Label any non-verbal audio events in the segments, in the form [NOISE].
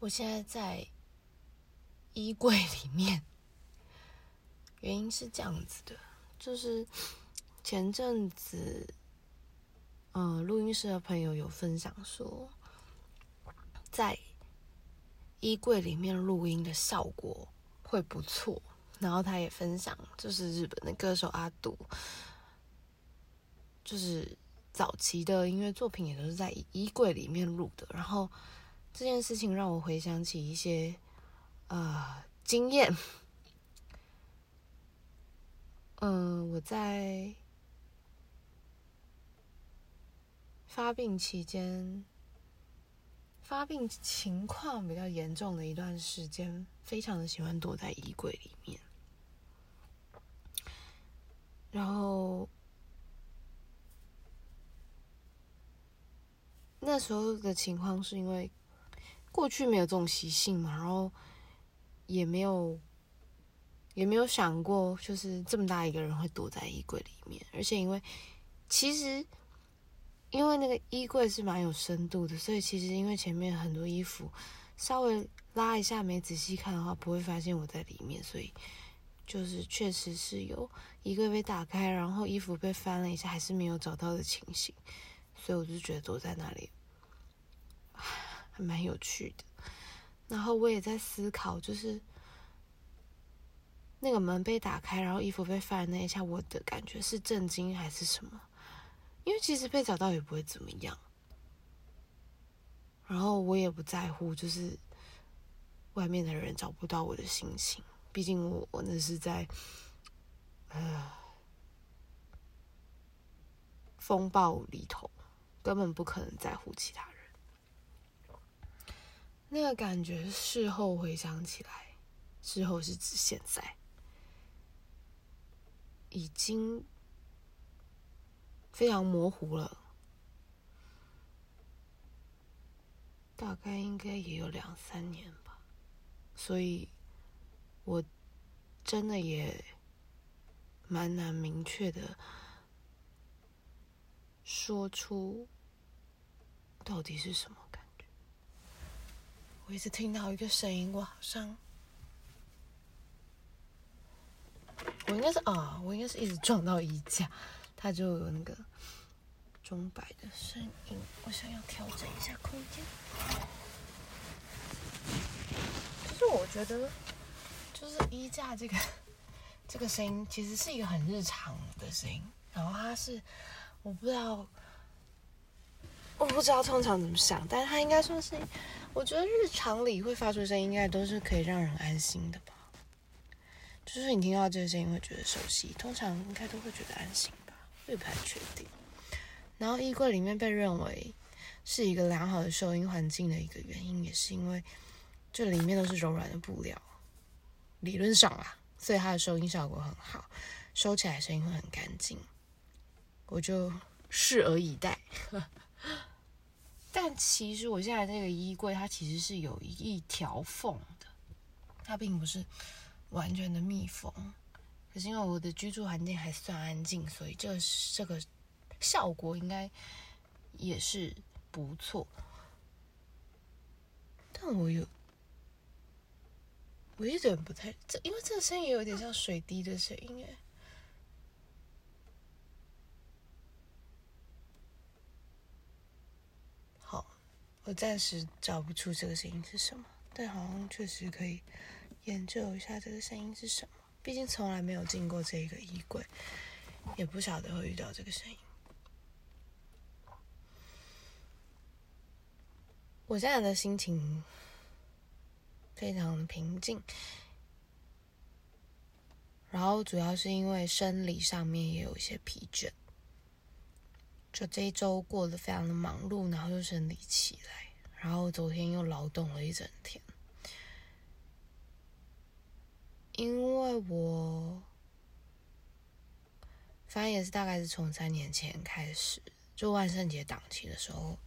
我现在在衣柜里面，原因是这样子的，就是前阵子，嗯，录音室的朋友有分享说，在衣柜里面录音的效果会不错，然后他也分享，就是日本的歌手阿杜，就是早期的音乐作品也都是在衣柜里面录的，然后。这件事情让我回想起一些呃经验。嗯、我在发病期间，发病情况比较严重的一段时间，非常的喜欢躲在衣柜里面。然后那时候的情况是因为。过去没有这种习性嘛，然后也没有也没有想过，就是这么大一个人会躲在衣柜里面，而且因为其实因为那个衣柜是蛮有深度的，所以其实因为前面很多衣服稍微拉一下，没仔细看的话，不会发现我在里面，所以就是确实是有衣柜被打开，然后衣服被翻了一下，还是没有找到的情形，所以我就觉得躲在那里。蛮有趣的，然后我也在思考，就是那个门被打开，然后衣服被翻那一下，我的感觉是震惊还是什么？因为其实被找到也不会怎么样，然后我也不在乎，就是外面的人找不到我的心情，毕竟我我那是在呃风暴里头，根本不可能在乎其他。那个感觉，事后回想起来，事后是指现在，已经非常模糊了，大概应该也有两三年吧，所以我真的也蛮难明确的说出到底是什么感。我一直听到一个声音，我好像，我应该是啊，我应该是一直撞到衣架，它就有那个钟摆的声音。我想要调整一下空间。就是我觉得，就是衣架这个这个声音，其实是一个很日常的声音。然后它是，我不知道，我不知道通常怎么想，但是它应该算是。我觉得日常里会发出声音，应该都是可以让人安心的吧。就是你听到这个声音会觉得熟悉，通常应该都会觉得安心吧，我也不太确定。然后衣柜里面被认为是一个良好的收音环境的一个原因，也是因为这里面都是柔软的布料，理论上啊，所以它的收音效果很好，收起来声音会很干净。我就拭而以待。但其实我现在这个衣柜，它其实是有一条缝的，它并不是完全的密封。可是因为我的居住环境还算安静，所以这这个效果应该也是不错。但我有，我有点不太，这因为这个声音有点像水滴的声音哎。我暂时找不出这个声音是什么，但好像确实可以研究一下这个声音是什么。毕竟从来没有进过这个衣柜，也不晓得会遇到这个声音。我现在的心情非常平静，然后主要是因为生理上面也有一些疲倦。就这一周过得非常的忙碌，然后又生理期来，然后昨天又劳动了一整天。因为我反正也是大概是从三年前开始，就万圣节档期的时候，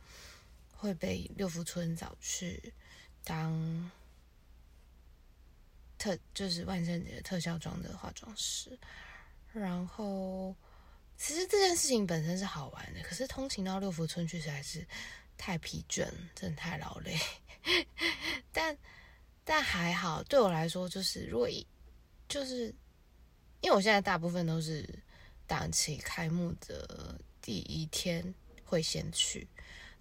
会被六福村找去当特，就是万圣节特效妆的化妆师，然后。其实这件事情本身是好玩的，可是通勤到六福村去实在是太疲倦，真的太劳累。[LAUGHS] 但但还好，对我来说，就是如果一就是因为我现在大部分都是档期开幕的第一天会先去，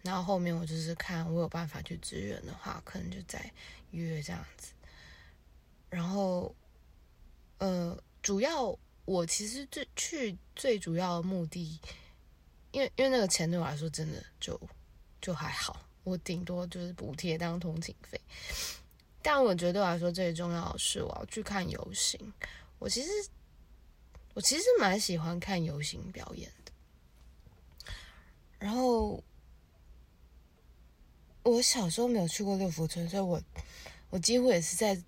然后后面我就是看我有办法去支援的话，可能就再约这样子。然后，呃，主要我其实最去最主要的目的，因为因为那个钱对我来说真的就就还好，我顶多就是补贴当通勤费。但我觉得对我来说最重要的是我要去看游行。我其实我其实蛮喜欢看游行表演的。然后我小时候没有去过六福村，所以我我几乎也是在。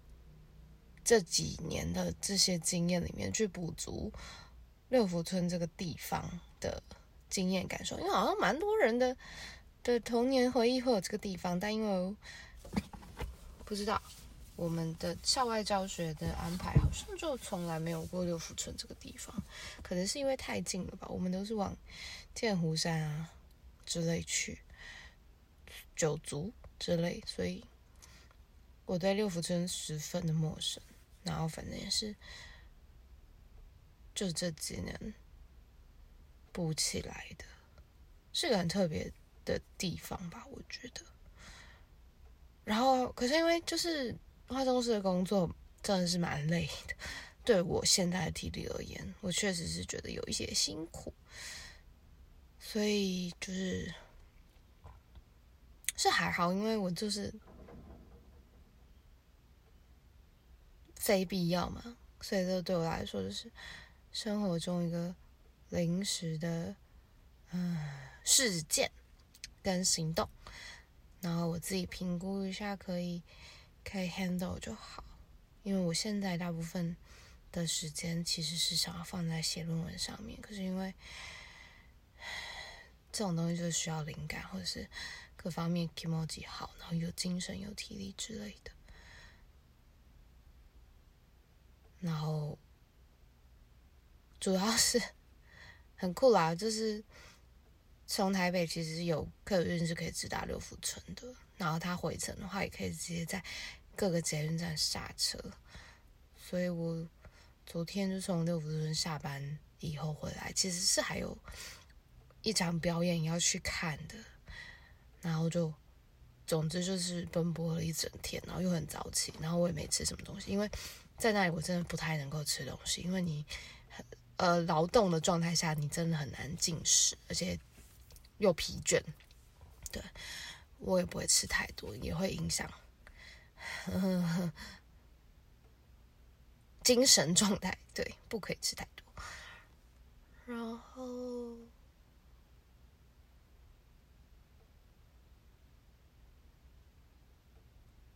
这几年的这些经验里面，去补足六福村这个地方的经验感受，因为好像蛮多人的的童年回忆会有这个地方，但因为不知道我们的校外教学的安排，好像就从来没有过六福村这个地方，可能是因为太近了吧，我们都是往剑湖山啊之类去，九族之类，所以我对六福村十分的陌生。然后反正也是，就这几年补起来的，是个很特别的地方吧，我觉得。然后，可是因为就是化妆师的工作真的是蛮累的，对我现在的体力而言，我确实是觉得有一些辛苦，所以就是是还好，因为我就是。非必要嘛，所以这对我来说就是生活中一个临时的嗯事件跟行动，然后我自己评估一下可以可以 handle 就好，因为我现在大部分的时间其实是想要放在写论文上面，可是因为这种东西就是需要灵感或者是各方面気持ち好，然后有精神有体力之类的。然后，主要是很酷啦，就是从台北其实有客运是可以直达六福村的，然后他回程的话也可以直接在各个捷运站下车，所以我昨天就从六福村下班以后回来，其实是还有一场表演要去看的，然后就总之就是奔波了一整天，然后又很早起，然后我也没吃什么东西，因为。在那里，我真的不太能够吃东西，因为你，呃，劳动的状态下，你真的很难进食，而且又疲倦。对，我也不会吃太多，也会影响精神状态。对，不可以吃太多。然后，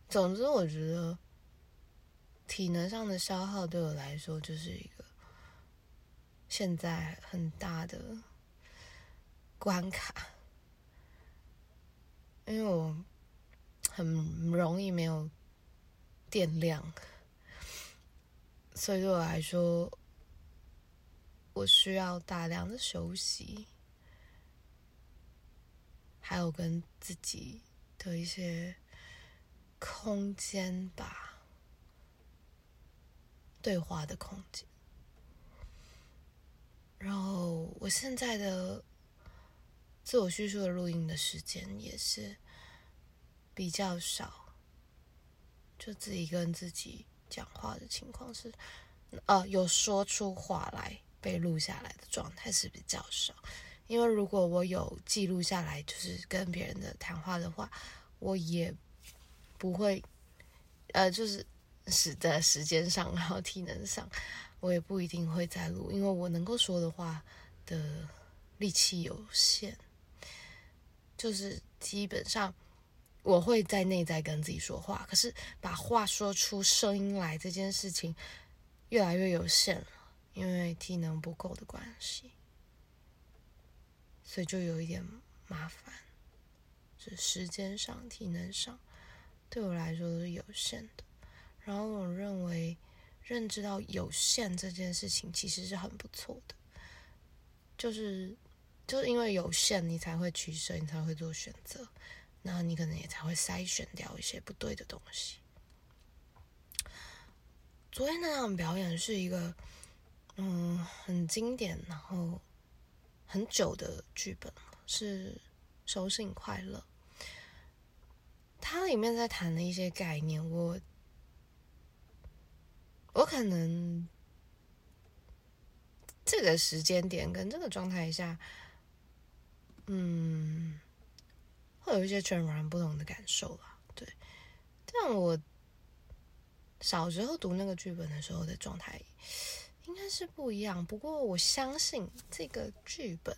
总之，我觉得。体能上的消耗对我来说就是一个现在很大的关卡，因为我很容易没有电量，所以对我来说，我需要大量的休息，还有跟自己的一些空间吧。对话的空间，然后我现在的自我叙述的录音的时间也是比较少，就自己跟自己讲话的情况是，呃，有说出话来被录下来的状态是比较少，因为如果我有记录下来，就是跟别人的谈话的话，我也不会，呃，就是。是在时间上，然后体能上，我也不一定会再录，因为我能够说的话的力气有限。就是基本上我会在内在跟自己说话，可是把话说出声音来这件事情越来越有限了，因为体能不够的关系，所以就有一点麻烦。就时间上、体能上，对我来说都是有限的。然后我认为，认知到有限这件事情其实是很不错的，就是就是因为有限，你才会取舍，你才会做选择，那你可能也才会筛选掉一些不对的东西。昨天那场表演是一个，嗯，很经典，然后很久的剧本，是《手信快乐》。它里面在谈的一些概念，我我可能这个时间点跟这个状态下，嗯，会有一些全然不同的感受吧。对，但我小时候读那个剧本的时候的状态应该是不一样。不过我相信这个剧本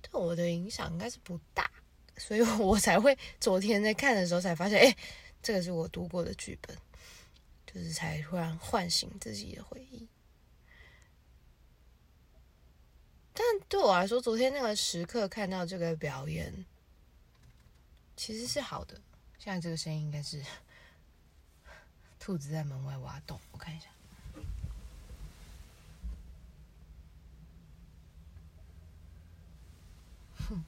对我的影响应该是不大。所以我才会昨天在看的时候才发现，哎，这个是我读过的剧本，就是才突然唤醒自己的回忆。但对我来说，昨天那个时刻看到这个表演，其实是好的。现在这个声音应该是 [LAUGHS] 兔子在门外挖洞，我看一下。哼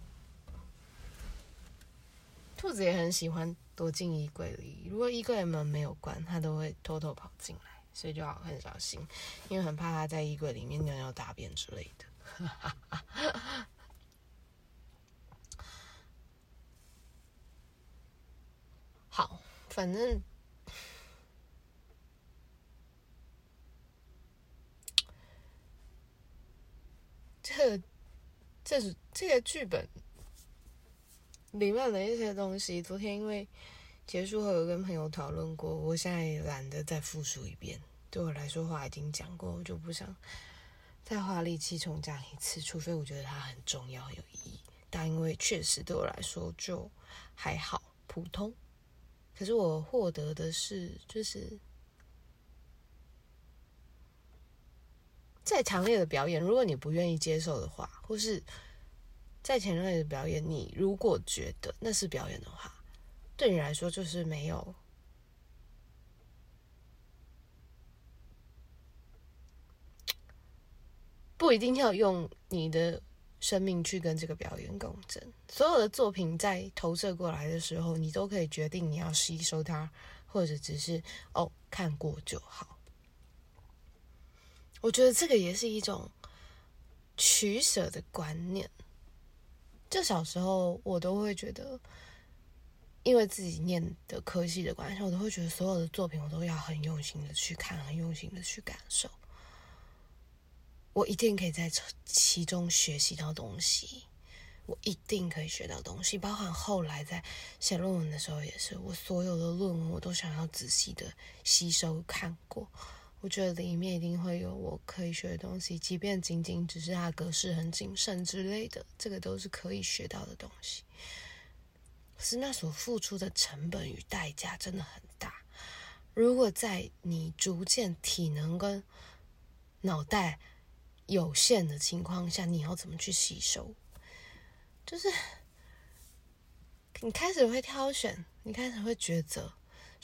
兔子也很喜欢躲进衣柜里，如果衣柜门没有关，他都会偷偷跑进来，所以就要很小心，因为很怕他在衣柜里面尿尿大便之类的。好，反正这这是这个剧本。里面的一些东西，昨天因为结束后有跟朋友讨论过，我现在懒得再复述一遍。对我来说，话已经讲过，我就不想再花力气重讲一次，除非我觉得它很重要、有意义。但因为确实对我来说就还好，普通。可是我获得的是，就是再强烈的表演，如果你不愿意接受的话，或是。在前面的表演，你如果觉得那是表演的话，对你来说就是没有，不一定要用你的生命去跟这个表演共振。所有的作品在投射过来的时候，你都可以决定你要吸收它，或者只是哦看过就好。我觉得这个也是一种取舍的观念。就小时候，我都会觉得，因为自己念的科系的关系，我都会觉得所有的作品，我都要很用心的去看，很用心的去感受。我一定可以在其中学习到东西，我一定可以学到东西。包含后来在写论文的时候，也是我所有的论文，我都想要仔细的吸收看过。我觉得里面一定会有我可以学的东西，即便仅仅只是它格式很谨慎之类的，这个都是可以学到的东西。可是那所付出的成本与代价真的很大。如果在你逐渐体能跟脑袋有限的情况下，你要怎么去吸收？就是你开始会挑选，你开始会抉择。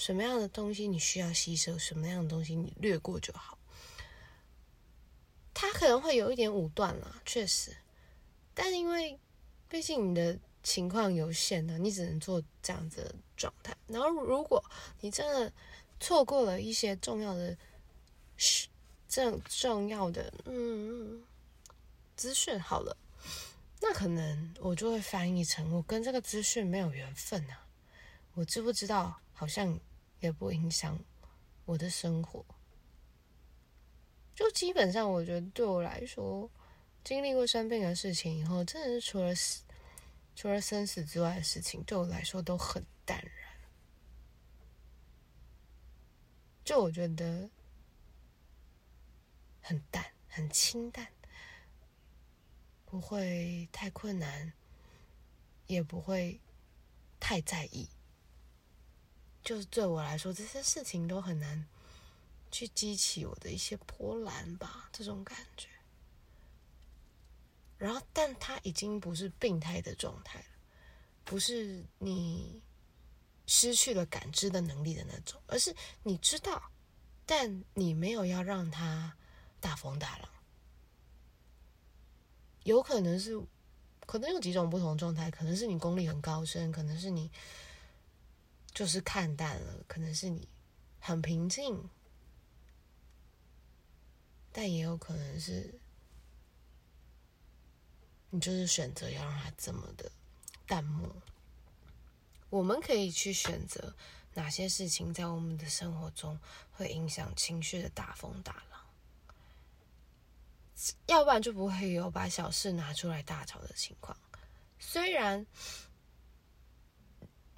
什么样的东西你需要吸收，什么样的东西你略过就好。他可能会有一点武断啦，确实，但因为毕竟你的情况有限呢，你只能做这样子的状态。然后，如果你真的错过了一些重要的、这重要的嗯资讯，好了，那可能我就会翻译成我跟这个资讯没有缘分啊，我知不知道？好像。也不影响我的生活，就基本上，我觉得对我来说，经历过生病的事情以后，真的是除了死，除了生死之外的事情，对我来说都很淡然。就我觉得很淡，很清淡，不会太困难，也不会太在意。就是对我来说，这些事情都很难去激起我的一些波澜吧，这种感觉。然后，但它已经不是病态的状态了，不是你失去了感知的能力的那种，而是你知道，但你没有要让它大风大浪。有可能是可能有几种不同状态，可能是你功力很高深，可能是你就是看淡了，可能是你很平静，但也有可能是你就是选择要让它这么的淡漠。我们可以去选择哪些事情在我们的生活中会影响情绪的大风大浪。要不然就不会有把小事拿出来大吵的情况。虽然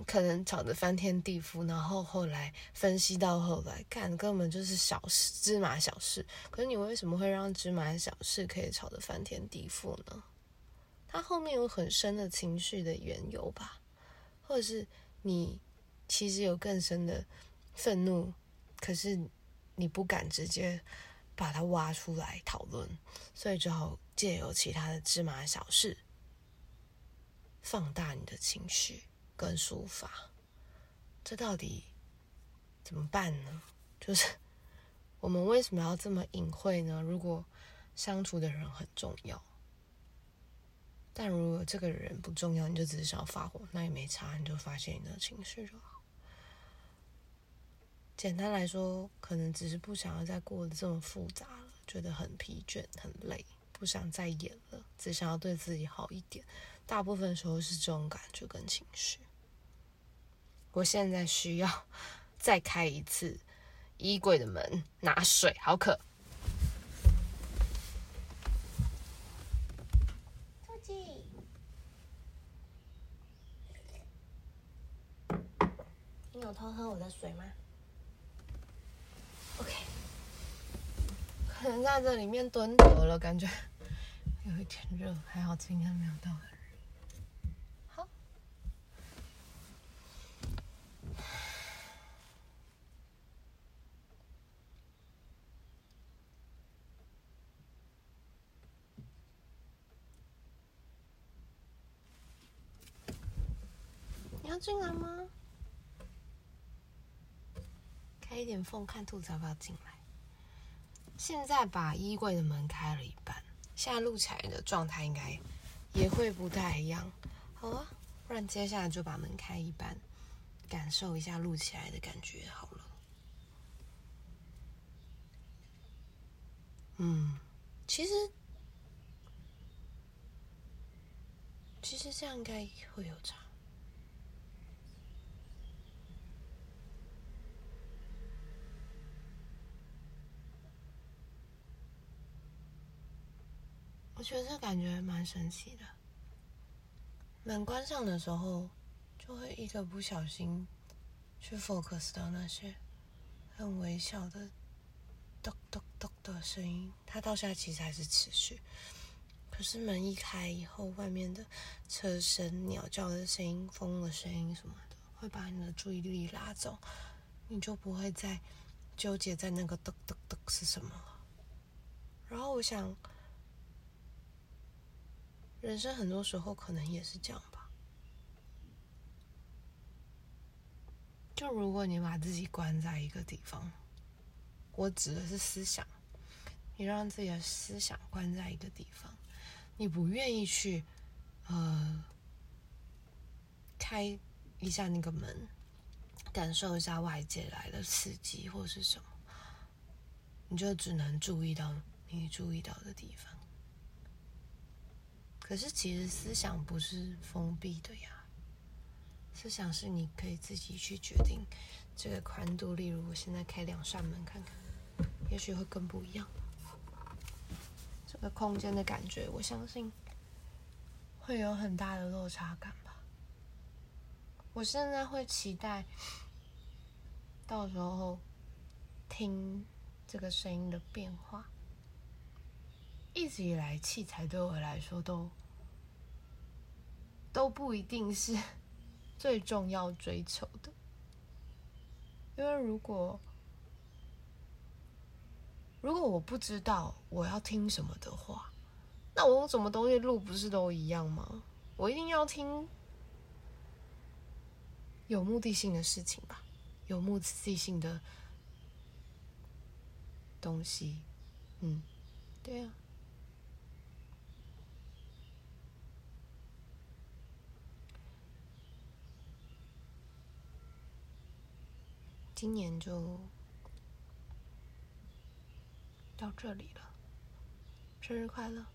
可能吵得翻天地覆，然后后来分析到后来，看根本就是小事，芝麻小事。可是你为什么会让芝麻小事可以吵得翻天地覆呢？它后面有很深的情绪的缘由吧，或者是你其实有更深的愤怒，可是你不敢直接。把它挖出来讨论，所以只好借由其他的芝麻小事，放大你的情绪跟书法。这到底怎么办呢？就是我们为什么要这么隐晦呢？如果相处的人很重要，但如果这个人不重要，你就只是想要发火，那也没差，你就发泄你的情绪就好。简单来说，可能只是不想要再过得这么复杂了，觉得很疲倦、很累，不想再演了，只想要对自己好一点。大部分时候是这种感觉跟情绪。我现在需要 [LAUGHS] 再开一次衣柜的门，拿水，好渴。兔子，你有偷喝我的水吗？OK，可能在这里面蹲久了，感觉 [LAUGHS] 有一点热，还好今天没有到进来吗？开一点缝，看兔子要不要进来。现在把衣柜的门开了一半，现在录起来的状态应该也会不太一样。好啊，不然接下来就把门开一半，感受一下录起来的感觉好了。嗯，其实其实这样应该会有差。我觉得这感觉蛮神奇的。门关上的时候，就会一个不小心去 focus 到那些很微小的咚咚咚的声音。它到现在其实还是持续，可是门一开以后，外面的车声、鸟叫的声音、风的声音什么的，会把你的注意力拉走，你就不会再纠结在那个咚咚咚是什么了。然后我想。人生很多时候可能也是这样吧。就如果你把自己关在一个地方，我指的是思想，你让自己的思想关在一个地方，你不愿意去，呃，开一下那个门，感受一下外界来的刺激或是什么，你就只能注意到你注意到的地方。可是，其实思想不是封闭的呀。思想是你可以自己去决定这个宽度。例如，我现在开两扇门看看，也许会更不一样。这个空间的感觉，我相信会有很大的落差感吧。我现在会期待到时候听这个声音的变化。一直以来，器材对我来说都。都不一定是 [LAUGHS] 最重要追求的，因为如果如果我不知道我要听什么的话，那我用什么东西录不是都一样吗？我一定要听有目的性的事情吧，有目的性的东西，嗯，对啊。今年就到这里了，生日快乐！